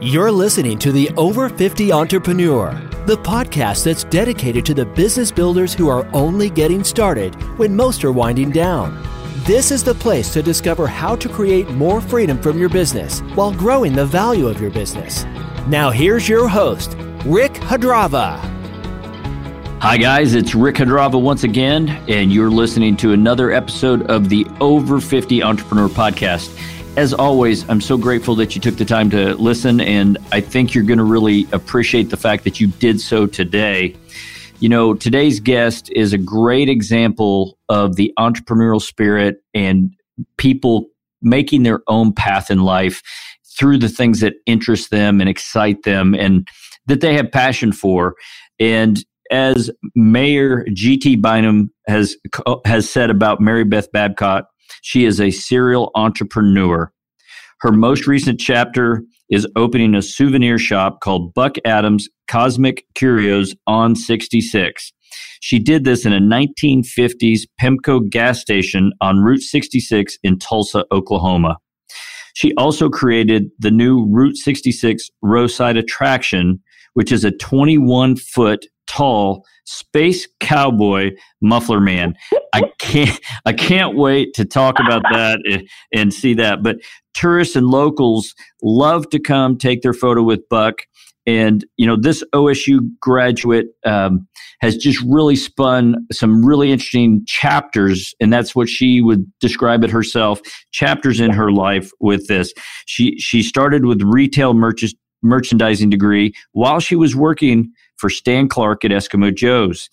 You're listening to the Over 50 Entrepreneur, the podcast that's dedicated to the business builders who are only getting started when most are winding down. This is the place to discover how to create more freedom from your business while growing the value of your business. Now, here's your host, Rick Hadrava. Hi, guys, it's Rick Hadrava once again, and you're listening to another episode of the Over 50 Entrepreneur Podcast. As always, I'm so grateful that you took the time to listen, and I think you're going to really appreciate the fact that you did so today. You know, today's guest is a great example of the entrepreneurial spirit and people making their own path in life through the things that interest them and excite them and that they have passion for. And as Mayor G.T. Bynum has has said about Mary Beth Babcock, she is a serial entrepreneur. Her most recent chapter is opening a souvenir shop called Buck Atoms Cosmic Curios on 66. She did this in a 1950s Pemco gas station on Route 66 in Tulsa, Oklahoma. She also created the new Route 66 roadside attraction, which is a 21 foot tall space cowboy muffler man. I can't I can't wait to talk about that and, and, see that. But tourists and locals love to come take their photo with Buck. And you know this OSU graduate um, has just really spun some really interesting chapters, and that's what she would describe it herself. Chapters in her life with this. She she started with retail merch- merchandising degree while she was working for Stan Clark at Eskimo Joe's.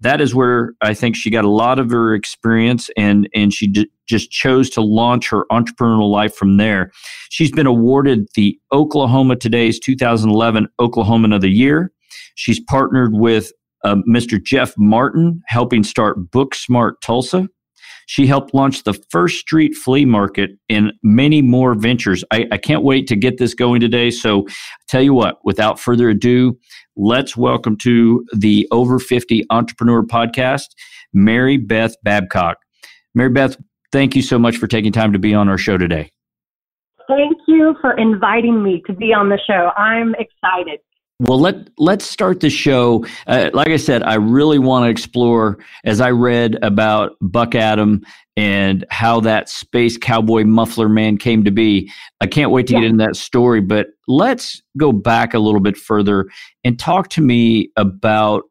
That is where I think she got a lot of her experience, and and she d- just chose to launch her entrepreneurial life from there. She's been awarded the Oklahoma Today's 2011 Oklahoman of the Year. She's partnered with uh, Mr. Jeff Martin, helping start Booksmart Tulsa. She helped launch the first street flea market and many more ventures. I, I can't wait to get this going today. So, tell you what, without further ado, let's welcome to the Over 50 Entrepreneur Podcast, Mary Beth Babcock. Mary Beth, thank you so much for taking time to be on our show today. Thank you for inviting me to be on the show. I'm excited. Well, let let's start the show. Uh, like I said, I really want to explore as I read about Buck Atom and how that space cowboy muffler man came to be. I can't wait to yeah. get into that story. But let's go back a little bit further and talk to me about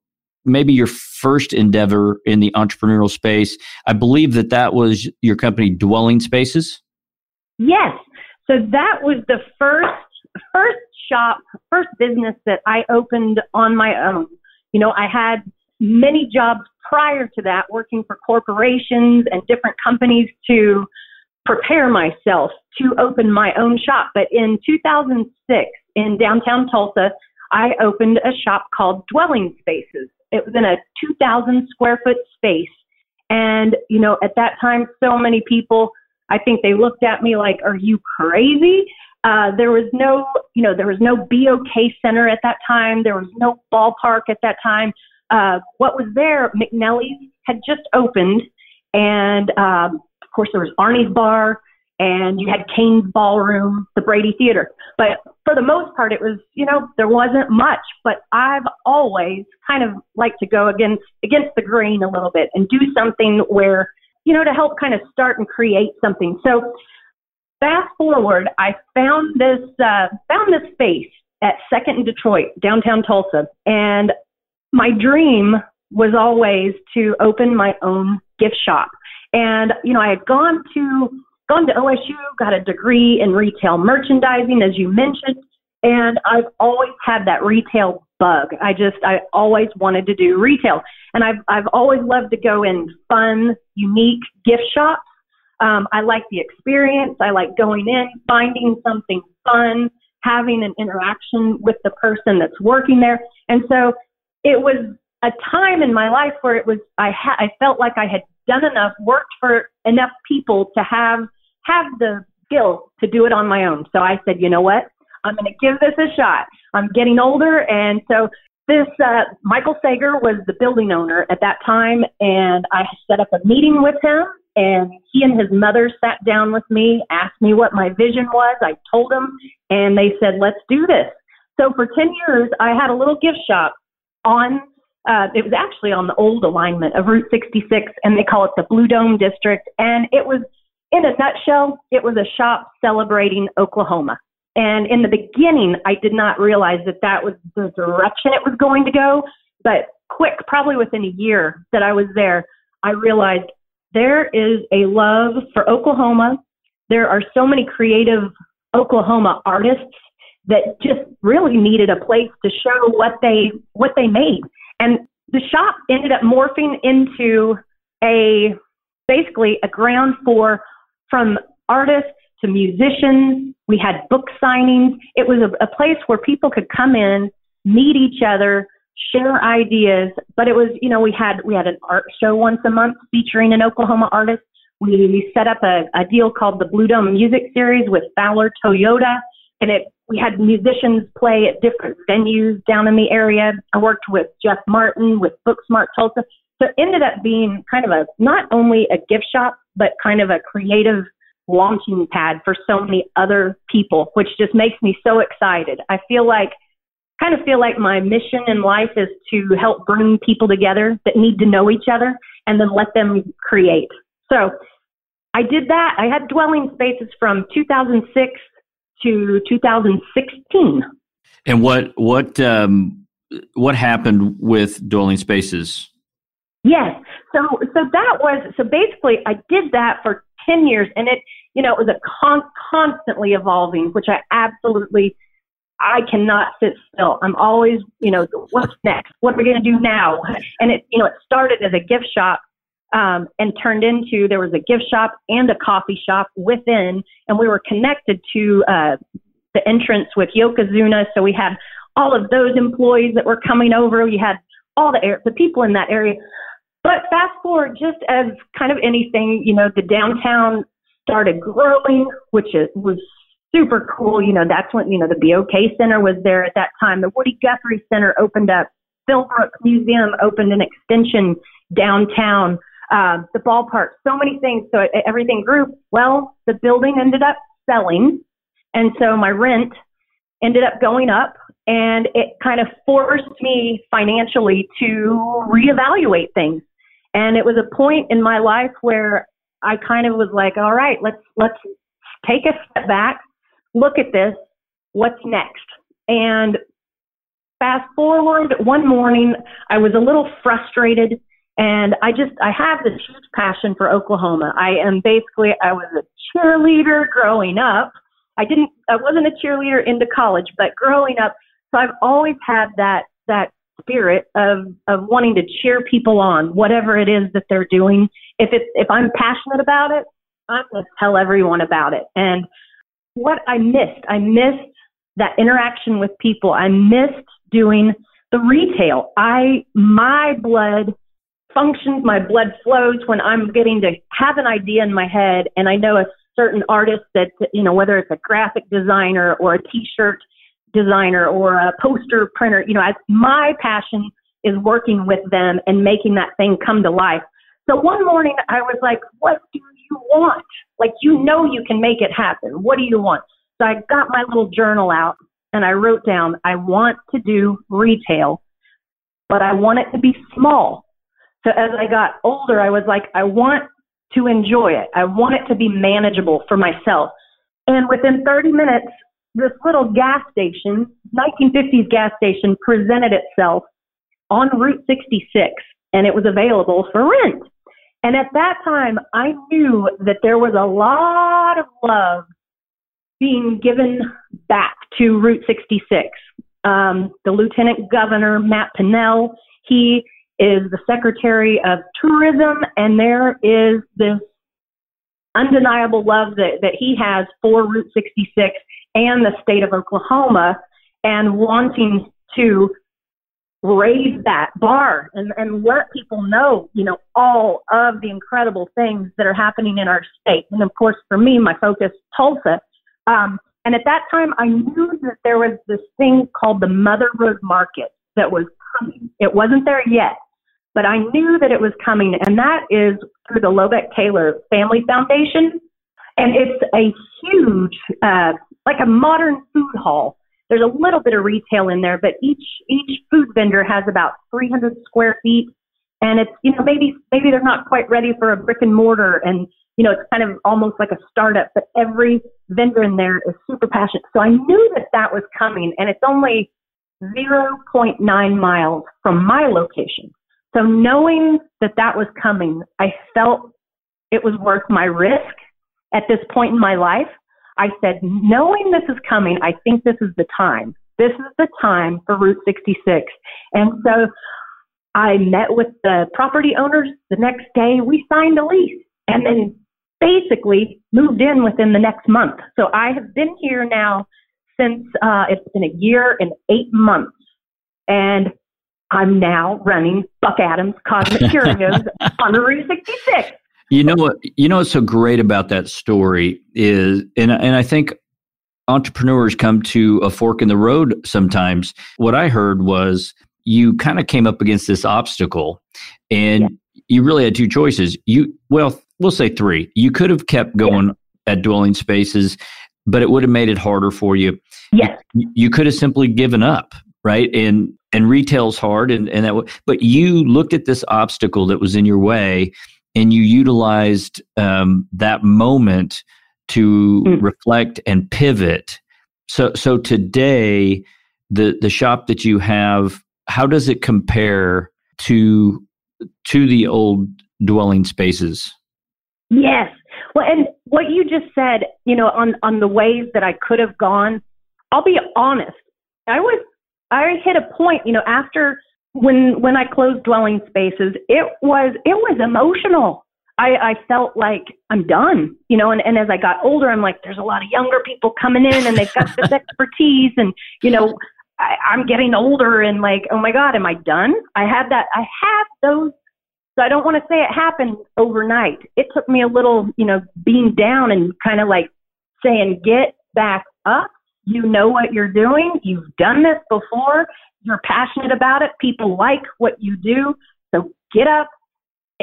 maybe your first endeavor in the entrepreneurial space. I believe that that was your company, Dwelling Spaces. Yes. So that was the first first shop, first business that I opened on my own. You know, I had many jobs prior to that working for corporations and different companies to prepare myself to open my own shop. But in 2006 in downtown Tulsa, I opened a shop called Dwelling Spaces. It was in a 2,000 square foot space. And, you know, at that time, so many people, I think they looked at me like, are you crazy? Uh, there was no, you know, there was no BOK center at that time. There was no ballpark at that time. Uh, what was there, McNellie's had just opened, and um, of course there was Arnie's Bar, and you had Cain's Ballroom, the Brady Theater. But for the most part, it was, you know, there wasn't much. But I've always kind of liked to go against against the grain a little bit and do something where, you know, to help kind of start and create something. So fast forward, I found this uh, found this space at Second in Detroit, downtown Tulsa, and my dream was always to open my own gift shop. And you know, I had gone to gone to OSU, got a degree in retail merchandising, as you mentioned, and I've always had that retail bug. I just I always wanted to do retail, and I've I've always loved to go in fun, unique gift shops um, I like the experience. I like going in, finding something fun, having an interaction with the person that's working there. And so it was a time in my life where it was I ha- I felt like I had done enough, worked for enough people to have have the skill to do it on my own. So I said, you know what? I'm going to give this a shot. I'm getting older, and so this uh, Michael Sager was the building owner at that time, and I set up a meeting with him and he and his mother sat down with me, asked me what my vision was. I told them, and they said, let's do this. So for 10 years, I had a little gift shop on, uh, it was actually on the old alignment of Route 66, and they call it the Blue Dome District. And it was, in a nutshell, it was a shop celebrating Oklahoma. And in the beginning, I did not realize that that was the direction it was going to go. But quick, probably within a year that I was there, I realized there is a love for Oklahoma. There are so many creative Oklahoma artists that just really needed a place to show what they what they made. And the shop ended up morphing into a basically a ground for from artists to musicians. We had book signings. It was a, a place where people could come in, meet each other, share ideas. But it was, you know, we had we had an art show once a month featuring an Oklahoma artist. We set up a, a deal called the Blue Dome Music Series with Fowler Toyota, and it we had musicians play at different venues down in the area. I worked with Jeff Martin with Booksmart Tulsa. So it ended up being kind of a not only a gift shop, but kind of a creative launching pad for so many other people, which just makes me so excited. I feel like kind of feel like my mission in life is to help bring people together that need to know each other and then let them create. So I did that. I had dwelling spaces from 2006 to 2016. And what what um, what happened with dwelling spaces? Yes. So so that was so basically I did that for 10 years and it you know it was a con- constantly evolving which I absolutely I cannot sit still. I'm always, you know, what's next? What are we going to do now? And it, you know, it started as a gift shop um, and turned into there was a gift shop and a coffee shop within, and we were connected to uh, the entrance with Yokozuna. So we had all of those employees that were coming over. We had all the air, the people in that area. But fast forward, just as kind of anything, you know, the downtown started growing, which it was super cool. You know, that's when, you know, the BOK Center was there at that time. The Woody Guthrie Center opened up. Philbrook Museum opened an extension downtown. Uh, the ballpark, so many things. So everything grew. Well, the building ended up selling. And so my rent ended up going up and it kind of forced me financially to reevaluate things. And it was a point in my life where I kind of was like, all right, let's, let's take a step back, look at this, what's next? And fast forward one morning, I was a little frustrated and I just, I have this huge passion for Oklahoma. I am basically, I was a cheerleader growing up. I didn't, I wasn't a cheerleader into college, but growing up, so I've always had that, that spirit of, of wanting to cheer people on, whatever it is that they're doing. If it's, if I'm passionate about it, I'm going to tell everyone about it. And what I missed, I missed that interaction with people. I missed doing the retail. I, my blood functions, my blood flows when I'm getting to have an idea in my head and I know a certain artist that, you know, whether it's a graphic designer or a t-shirt designer or a poster printer, you know, I, my passion is working with them and making that thing come to life. So one morning I was like, what do you want? Like, you know, you can make it happen. What do you want? So I got my little journal out and I wrote down, I want to do retail, but I want it to be small. So as I got older, I was like, I want to enjoy it. I want it to be manageable for myself. And within 30 minutes, this little gas station, 1950s gas station, presented itself on Route 66 and it was available for rent. And at that time, I knew that there was a lot of love being given back to Route 66. Um, the Lieutenant Governor, Matt Pinnell, he is the Secretary of Tourism, and there is this undeniable love that, that he has for Route 66 and the state of Oklahoma and wanting to raise that bar and, and let people know, you know, all of the incredible things that are happening in our state. And of course, for me, my focus, Tulsa. Um, and at that time, I knew that there was this thing called the Mother Road Market that was coming. It wasn't there yet, but I knew that it was coming, and that is through the Lobeck Taylor Family Foundation. And it's a huge, uh, like a modern food hall. There's a little bit of retail in there, but each each food vendor has about 300 square feet, and it's you know maybe maybe they're not quite ready for a brick and mortar, and you know it's kind of almost like a startup. But every vendor in there is super passionate, so I knew that that was coming, and it's only 0.9 miles from my location. So knowing that that was coming, I felt it was worth my risk at this point in my life. I said, knowing this is coming, I think this is the time. This is the time for Route 66. And so I met with the property owners the next day. We signed a lease and then basically moved in within the next month. So I have been here now since uh, it's been a year and eight months. And I'm now running Buck Atoms Cosmic Curios on Route 66. You know what? You know what's so great about that story is, and and I think entrepreneurs come to a fork in the road sometimes. What I heard was you kind of came up against this obstacle, and yeah. you really had two choices. You well, we'll say three. You could have kept going yeah. at dwelling spaces, but it would have made it harder for you. Yes. You, you could have simply given up, right? And and retail's hard, and and that. But you looked at this obstacle that was in your way and you utilized um, that moment to mm. reflect and pivot. So, so today, the the shop that you have, how does it compare to to the old dwelling spaces? Yes. Well, and what you just said, you know, on on the ways that I could have gone, I'll be honest. I was I hit a point, you know, after when when I closed dwelling spaces, it was it was emotional. I, I felt like I'm done, you know, and, and as I got older, I'm like, there's a lot of younger people coming in and they've got this expertise and, you know, I, I'm getting older and like, oh my God, am I done? I had that, I have those. So I don't want to say it happened overnight. It took me a little, you know, being down and kind of like saying, get back up. You know what you're doing. You've done this before you're passionate about it. People like what you do. So get up.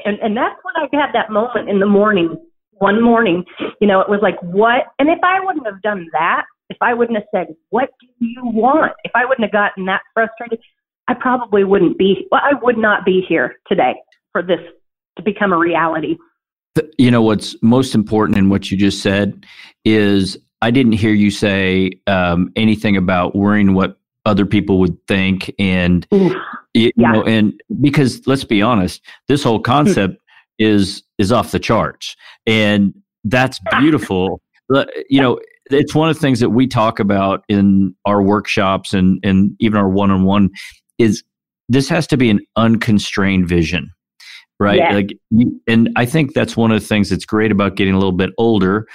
And, and that's when I had that moment in the morning. One morning, you know, it was like, what? And if I wouldn't have done that, if I wouldn't have said, what do you want? If I wouldn't have gotten that frustrated, I probably wouldn't be, well, I would not be here today for this to become a reality. You know, what's most important in what you just said is I didn't hear you say um, anything about worrying what other people would think and Oof, you, yeah. know and because let's be honest this whole concept is is off the charts. And that's beautiful. You know it's one of the things that we talk about in our workshops and and even our one-on-one is this has to be an unconstrained vision right? Yeah. like and i think that's one of the things that's great about getting a little bit older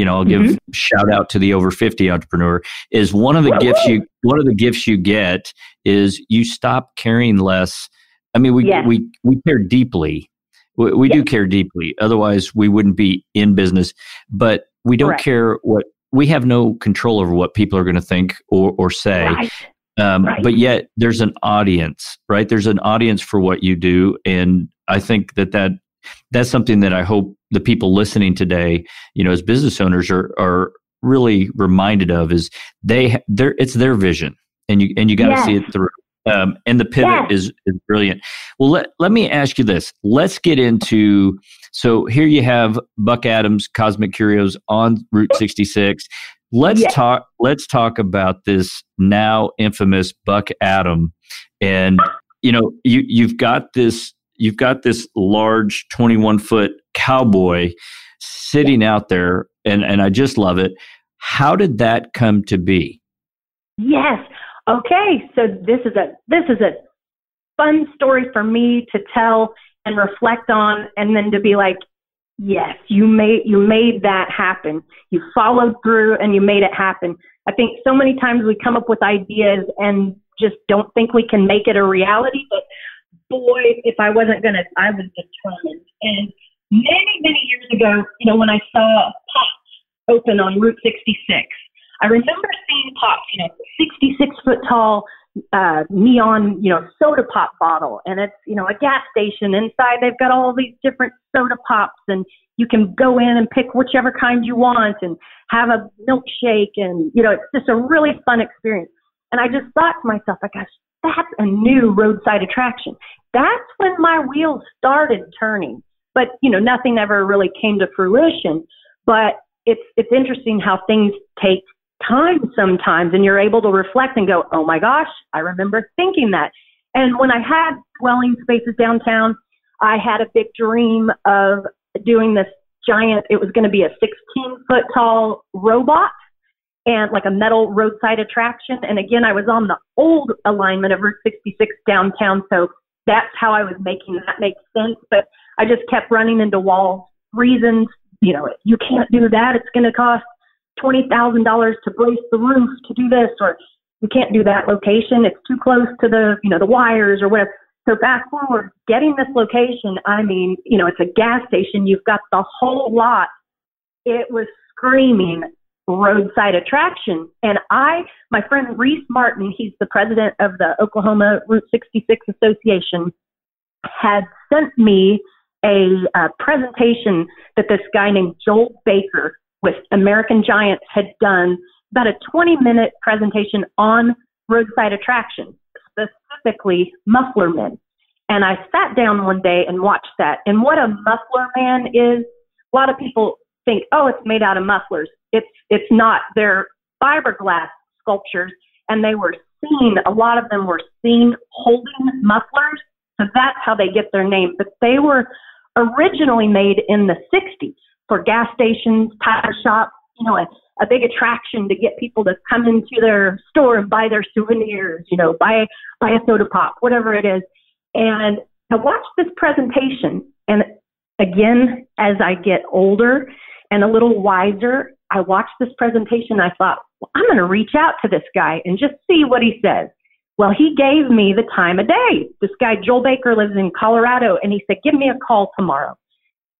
you know, I'll give mm-hmm. shout out to the over 50 entrepreneur is one of the gifts you one of the gifts you get is you stop caring less. I mean, we yeah. we we care deeply. We, we yeah. do care deeply. Otherwise, we wouldn't be in business. But we don't Correct. care what we have no control over what people are going to think or or say. Right. Um, right. But yet, there's an audience, right? There's an audience for what you do, and I think that that that's something that I hope the people listening today, you know, as business owners are are really reminded of is they their it's their vision and you and you got to yes. see it through. Um, and the pivot yes. is, is brilliant. Well, let, let me ask you this. Let's get into so here you have Buck Atoms Cosmic Curios on Route 66. Let's yes. talk let's talk about this now infamous Buck Atom. And you know, you you've got this you've got this large 21 foot cowboy sitting out there, and, and I just love it. How did that come to be? Yes. Okay. So this is a this is a fun story for me to tell and reflect on, and then to be like, yes, you made you made that happen. You followed through and you made it happen. I think so many times we come up with ideas and just don't think we can make it a reality, but boy, if I wasn't going to, I was determined. And many, many years ago, you know, when I saw Pops open on Route 66, I remember seeing Pops, you know, 66 foot tall uh, neon, you know, soda pop bottle, and it's you know a gas station. Inside, they've got all these different soda pops, and you can go in and pick whichever kind you want, and have a milkshake, and you know, it's just a really fun experience. And I just thought to myself, I gosh, that's a new roadside attraction. That's when my wheels started turning. But you know, nothing ever really came to fruition. But it's it's interesting how things take time sometimes and you're able to reflect and go, oh my gosh, I remember thinking that. And when I had dwelling spaces downtown, I had a big dream of doing this giant, it was going to be a 16 foot tall robot and like a metal roadside attraction. And again, I was on the old alignment of Route 66 downtown. So that's how I was making that make sense. But I just kept running into walls, reasons, you know, you can't do that. It's going to cost twenty thousand dollars to brace the roof to do this, or you can't do that location. It's too close to the you know the wires or whatever. So fast forward, getting this location. I mean, you know, it's a gas station. You've got the whole lot. It was screaming roadside attraction. And I, my friend Rhys Martin, he's the president of the Oklahoma Route 66 Association, had sent me a, a presentation that this guy named Joel Baker with American Giants had done about a 20 minute presentation on roadside attractions, specifically muffler men. And I sat down one day and watched that. And what a muffler man is, a lot of people think, oh, it's made out of mufflers. It's it's not. They're fiberglass sculptures, and they were seen. A lot of them were seen holding mufflers, so that's how they get their name. But they were originally made in the 60s for gas stations, tire shops, you know, a, a big attraction to get people to come into their store and buy their souvenirs, you know, buy buy a soda pop, whatever it is. And I watched this presentation and again, as I get older and a little wiser, I watched this presentation. I thought, well, I'm going to reach out to this guy and just see what he says. Well, he gave me the time of day. This guy, Joel Baker, lives in Colorado, and he said, Give me a call tomorrow.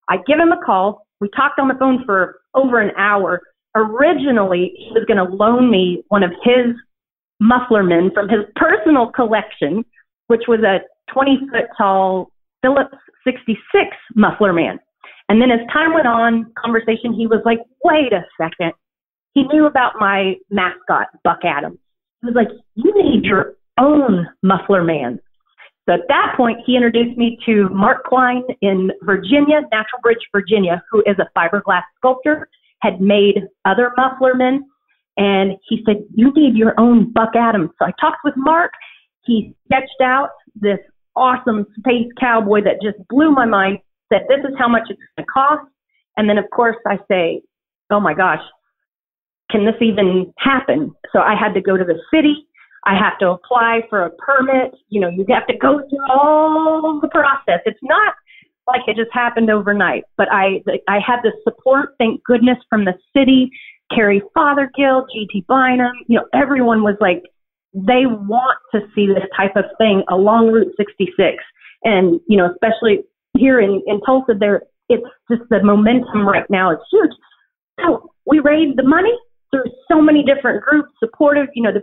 I give him a call. We talked on the phone for over an hour. Originally, he was going to loan me one of his mufflermen from his personal collection, which was a 20 foot tall Phillips 66 muffler man. And then as time went on, conversation, he was like, wait a second. He knew about my mascot, Buck Atoms. He was like, you need your own muffler man. So at that point, he introduced me to Mark Cline in Virginia, Natural Bridge, Virginia, who is a fiberglass sculptor, had made other muffler men. And he said, You need your own Buck Atoms. So I talked with Mark. He sketched out this awesome space cowboy that just blew my mind, said, This is how much it's going to cost. And then, of course, I say, Oh my gosh, can this even happen? So I had to go to the city I have to apply for a permit. You know, you have to go through all the process. It's not like it just happened overnight, but I I had the support, thank goodness, from the city, Carrie Fothergill, GT Bynum. You know, everyone was like, they want to see this type of thing along Route 66, and you know, especially here in in Tulsa, there it's just the momentum right now is huge. So we raised the money through so many different groups, supportive. You know, the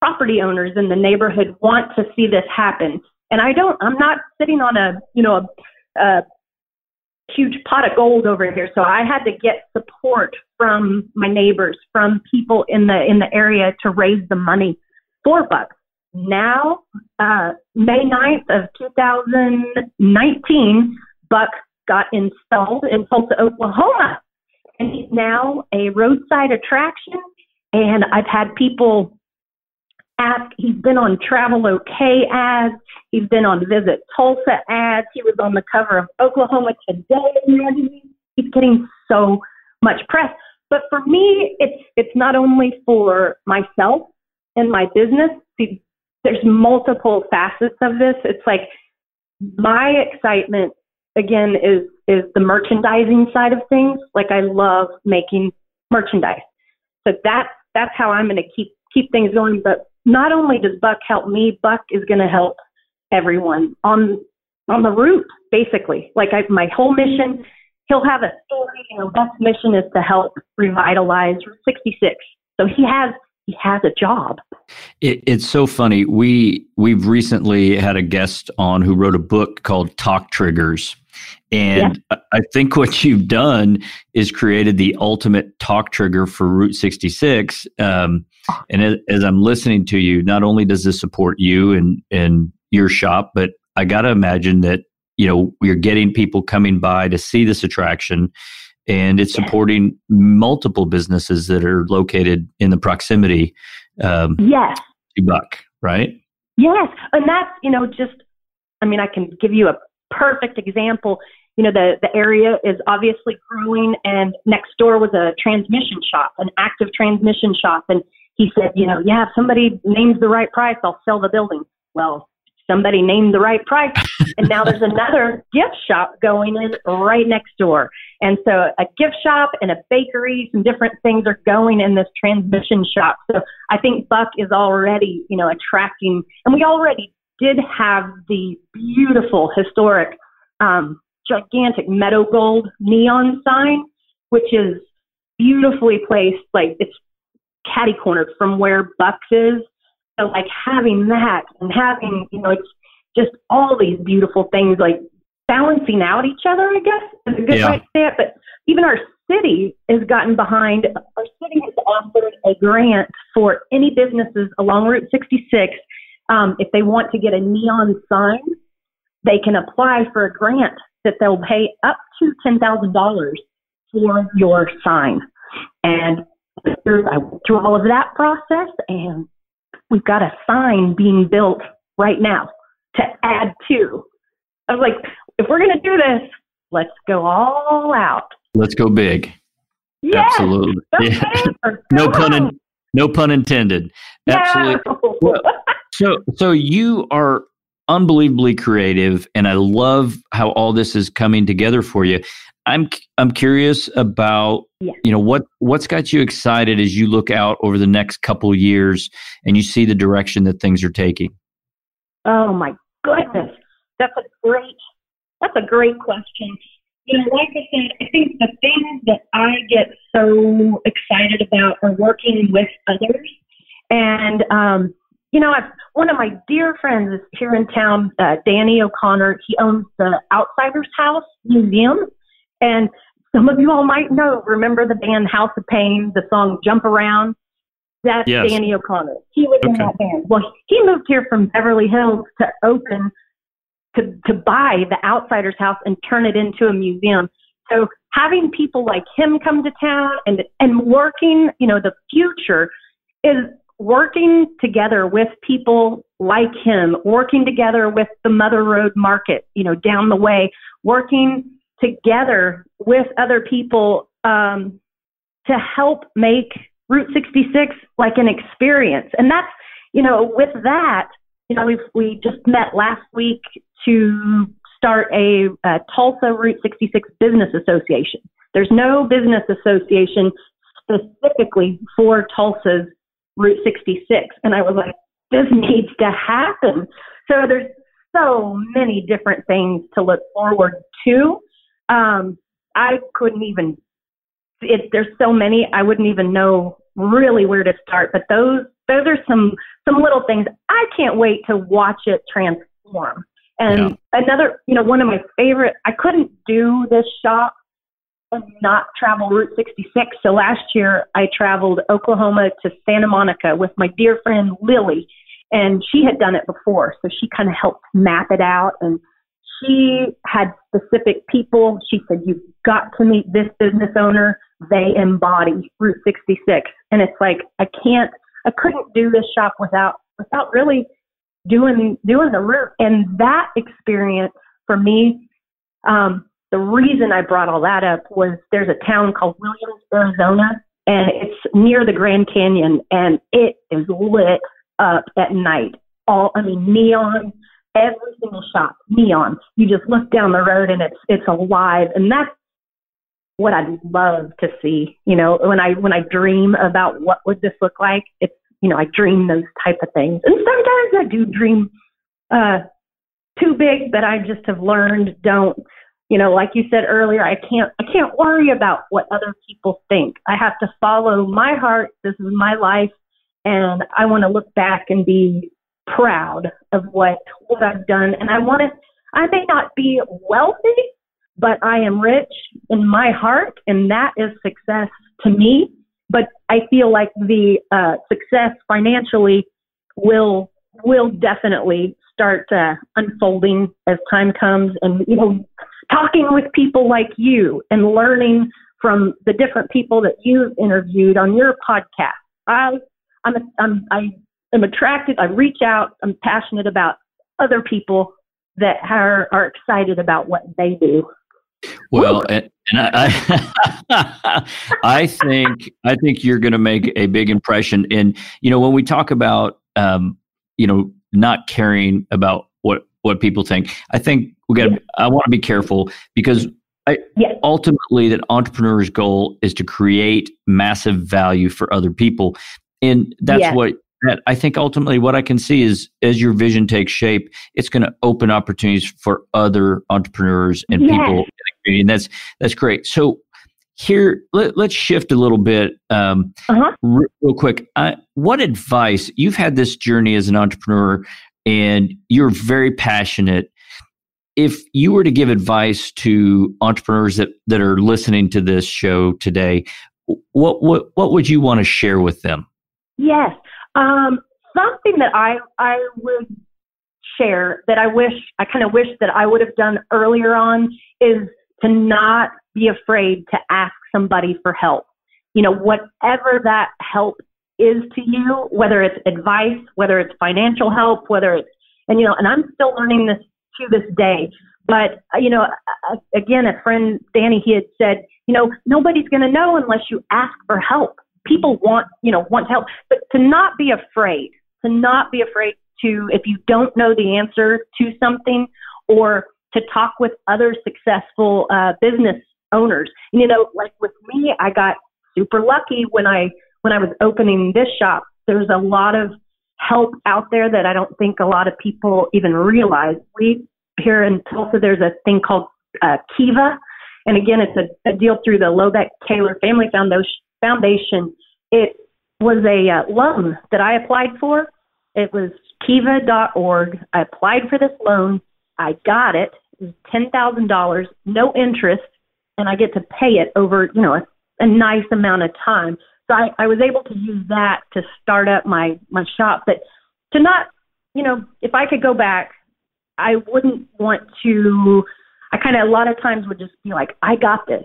property owners in the neighborhood want to see this happen. And I don't, I'm not sitting on a, you know, a, a huge pot of gold over here. So I had to get support from my neighbors, from people in the, in the area to raise the money for Buck. Now, uh, May 9th of 2019, Buck got installed in Tulsa, Oklahoma. And he's now a roadside attraction. And I've had people ask. He's been on Travel-OK ads. He's been on Visit Tulsa ads. He was on the cover of Oklahoma Today magazine. He's getting so much press. But for me, it's it's not only for myself and my business. See, there's multiple facets of this. It's like my excitement again is is the merchandising side of things. Like I love making merchandise. So that's that's how I'm going to keep keep things going. But not only does Buck help me, Buck is going to help everyone on on the route, basically. Like I, my whole mission, he'll have a story. You know, Buck's mission is to help revitalize Route 66. So he has he has a job. It, it's so funny. We we've recently had a guest on who wrote a book called Talk Triggers. And yeah. I think what you've done is created the ultimate talk trigger for Route 66. Um, and as, as, I'm listening to you, not only does this support you and, and your shop, but I got to imagine that, you know, you're getting people coming by to see this attraction and it's supporting multiple businesses that are located in the proximity. Um, yes. To Buck, right? Yes. And that's, you know, just, I mean, I can give you a perfect example. You know, the, the area is obviously growing, and next door was a transmission shop, an active transmission shop. And he said, you know, yeah, if somebody names the right price, I'll sell the building. Well, somebody named the right price. and now there's another gift shop going in right next door. And so a gift shop and a bakery, some different things are going in this transmission shop. So I think Buck is already, you know, attracting, and we already did have the beautiful historic, um, gigantic meadow gold neon sign, which is beautifully placed. Like it's catty cornered from where Buck's is so like having that and having, you know, it's just all these beautiful things like balancing out each other, I guess is a good yeah. way to say it. But even our city has gotten behind, our city has offered a grant for any businesses along Route 66. Um, if they want to get a neon sign, they can apply for a grant that they'll pay up to $10,000 for your sign. And I went through all of that process and we've got a sign being built right now to add to. I was like, if we're going to do this, let's go all out. Let's go big. Yes, Absolutely. Yeah. no pun in, no pun intended. Absolutely. No. Well, so so you are unbelievably creative and I love how all this is coming together for you. I'm I'm curious about yeah. you know what what's got you excited as you look out over the next couple years and you see the direction that things are taking. Oh my goodness, that's a great that's a great question. You know, like I said, I think the things that I get so excited about are working with others, and um, you know, I've, one of my dear friends is here in town, uh, Danny O'Connor. He owns the Outsiders House Museum and some of you all might know, remember the band House of Pain, the song Jump Around? That's yes. Danny O'Connor. He was okay. in that band. Well, he moved here from Beverly Hills to open, to, to buy the Outsiders House and turn it into a museum. So having people like him come to town and, and working, you know, the future is working together with people like him, working together with the Mother Road Market, you know, down the way, working together with other people um, to help make Route 66 like an experience. And that's, you know, with that, you know, we we just met last week to start a, a Tulsa Route 66 Business Association. There's no business association specifically for Tulsa's Route 66. And I was like, this needs to happen. So there's so many different things to look forward to. Um, I couldn't even. It, there's so many, I wouldn't even know really where to start. But those those are some some little things. I can't wait to watch it transform. And yeah. another, you know, one of my favorite. I couldn't do this shop not travel Route 66. So last year I traveled Oklahoma to Santa Monica with my dear friend Lily, and she had done it before, so she kind of helped map it out and she had specific people. She said, You've got to meet this business owner. They embody Route 66. And it's like, I can't, I couldn't do this shop without, without really doing, doing the route. And that experience for me, um, the reason I brought all that up was there's a town called Williams, Arizona, and it's near the Grand Canyon, and it is lit up at night. All, I mean, neon, every single shop neon. You just look down the road and it's it's alive, and that's what I'd love to see. You know, when I when I dream about what would this look like, it's you know I dream those type of things, and sometimes I do dream uh, too big, but I just have learned don't. You know, like you said earlier, I can't I can't worry about what other people think. I have to follow my heart. This is my life, and I want to look back and be proud of what what I've done. And I want to. I may not be wealthy, but I am rich in my heart, and that is success to me. But I feel like the uh, success financially will will definitely start uh, unfolding as time comes, and you know, talking with people like you and learning from the different people that you've interviewed on your podcast. I I'm, a, I'm I am attracted. I reach out. I'm passionate about other people that are are excited about what they do. Well, and, I, I think I think you're going to make a big impression. And you know, when we talk about um, you know not caring about what what people think, I think we got. I want to be careful because I, yes. ultimately that entrepreneur's goal is to create massive value for other people, and that's yes. what that I think ultimately what I can see is as your vision takes shape, it's going to open opportunities for other entrepreneurs and people and that's that's great. So here, let, us shift a little bit, um, uh-huh. r- real quick. Uh, what advice you've had this journey as an entrepreneur, and you're very passionate. If you were to give advice to entrepreneurs that that are listening to this show today, what what what would you want to share with them? Yes, um, something that I I would share that I wish I kind of wish that I would have done earlier on is to not be afraid to ask somebody for help. You know, whatever that help is to you, whether it's advice, whether it's financial help, whether it's, and you know, and I'm still learning this to this day. But, uh, you know, again, a friend, Danny, he had said, you know, nobody's going to know unless you ask for help. People want, you know, want help, but to not be afraid, to not be afraid to, if you don't know the answer to something or to talk with other successful uh, business owners. And, you know, like with me, I got super lucky when I when I was opening this shop. There's a lot of help out there that I don't think a lot of people even realize. We here in Tulsa, there's a thing called uh, Kiva, and again, it's a, a deal through the Lobeck Taylor Family Foundation. It was a uh, loan that I applied for. It was kiva.org. I applied for this loan. I got it it thousand dollars, no interest, and I get to pay it over, you know, a, a nice amount of time. So I, I was able to use that to start up my my shop. But to not, you know, if I could go back, I wouldn't want to. I kind of a lot of times would just be like, I got this.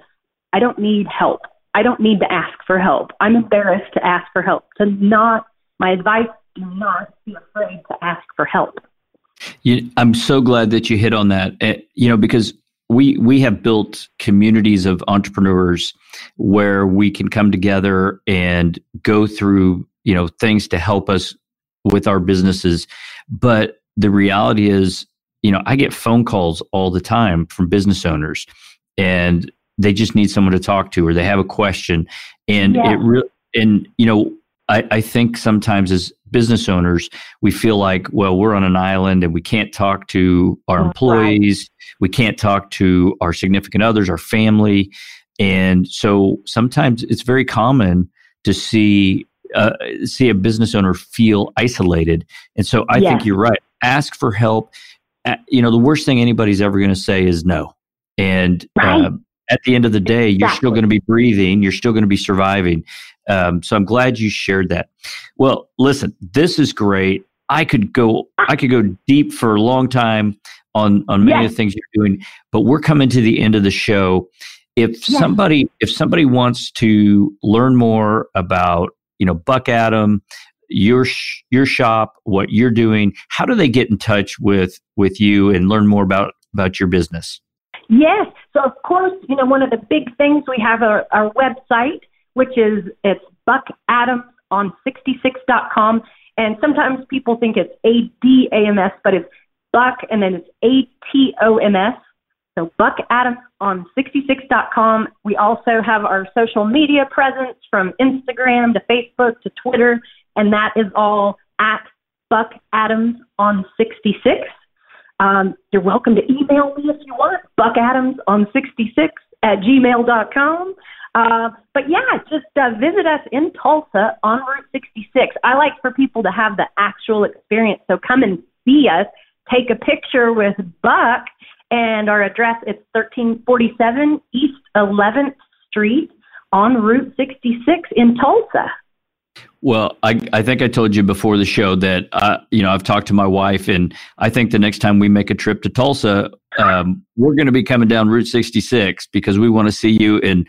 I don't need help. I don't need to ask for help. I'm embarrassed to ask for help. To not, my advice: do not be afraid to ask for help. You, I'm so glad that you hit on that. Uh, you know, because we we have built communities of entrepreneurs where we can come together and go through you know things to help us with our businesses. But the reality is, you know, I get phone calls all the time from business owners, and they just need someone to talk to, or they have a question, and yeah. it really and you know I, I think sometimes as business owners, we feel like, well, we're on an island and we can't talk to our employees, right. we can't talk to our significant others, our family. And so sometimes it's very common to see uh, see a business owner feel isolated. And so I think you're right. Ask for help. Uh, you know, the worst thing anybody's ever going to say is no. And right. uh, at the end of the day, exactly. you're still going to be breathing, you're still going to be surviving. Um, so I'm glad you shared that. Well, listen, this is great. I could go I could go deep for a long time on on many yes. of the things you're doing, but we're coming to the end of the show. If yes. somebody if somebody wants to learn more about you know Buck Atom, your sh- your shop, what you're doing, how do they get in touch with with you and learn more about about your business? Yes. So of course, you know one of the big things we have our, our website which is it's Buck Atoms on 66.com. And sometimes people think it's A D A M S, but it's Buck and then it's A T O M S. So Buck Atoms on 66.com. We also have our social media presence from Instagram to Facebook to Twitter, and that is all at Buck Atoms on 66. Um, you're welcome to email me if you want, Buck Atoms on 66 at gmail.com. Uh, but yeah, just uh, visit us in Tulsa on Route 66. I like for people to have the actual experience. So come and see us, take a picture with Buck, and our address is 1347 East 11th Street on Route 66 in Tulsa. Well, I, I think I told you before the show that uh, you know I've talked to my wife, and I think the next time we make a trip to Tulsa, um, we're going to be coming down Route 66 because we want to see you. And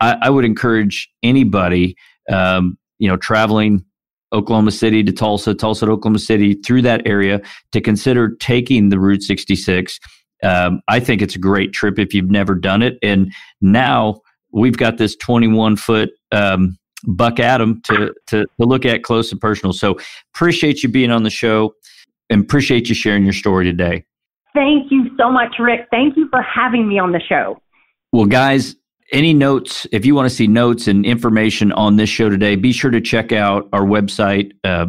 I, I would encourage anybody, um, you know, traveling Oklahoma City to Tulsa, Tulsa to Oklahoma City through that area to consider taking the Route 66. Um, I think it's a great trip if you've never done it. And now we've got this 21 foot um, Buck Atom to, to, to look at close and personal. So appreciate you being on the show and appreciate you sharing your story today. Thank you so much, Rick. Thank you for having me on the show. Well, guys, any notes, if you want to see notes and information on this show today, be sure to check out our website, uh,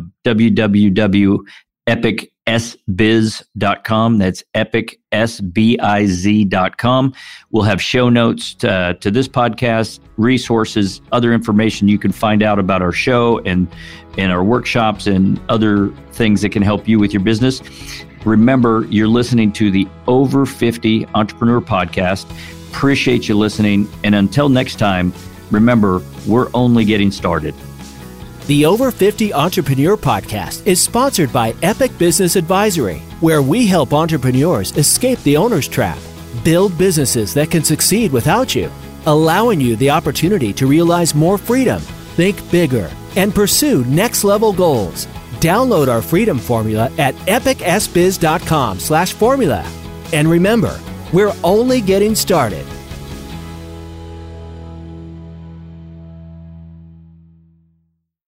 epicsbiz.com. That's epicsbiz.com. We'll have show notes to, uh, to this podcast, resources, other information you can find out about our show and, and our workshops and other things that can help you with your business. Remember, you're listening to the Over 50 Entrepreneur Podcast. Appreciate you listening. And until next time, remember, we're only getting started. The Over 50 Entrepreneur Podcast is sponsored by Epic Business Advisory, where we help entrepreneurs escape the owner's trap, build businesses that can succeed without you, allowing you the opportunity to realize more freedom, think bigger, and pursue next level goals. Download our freedom formula at epicsbiz.com slash formula. And remember, we're only getting started.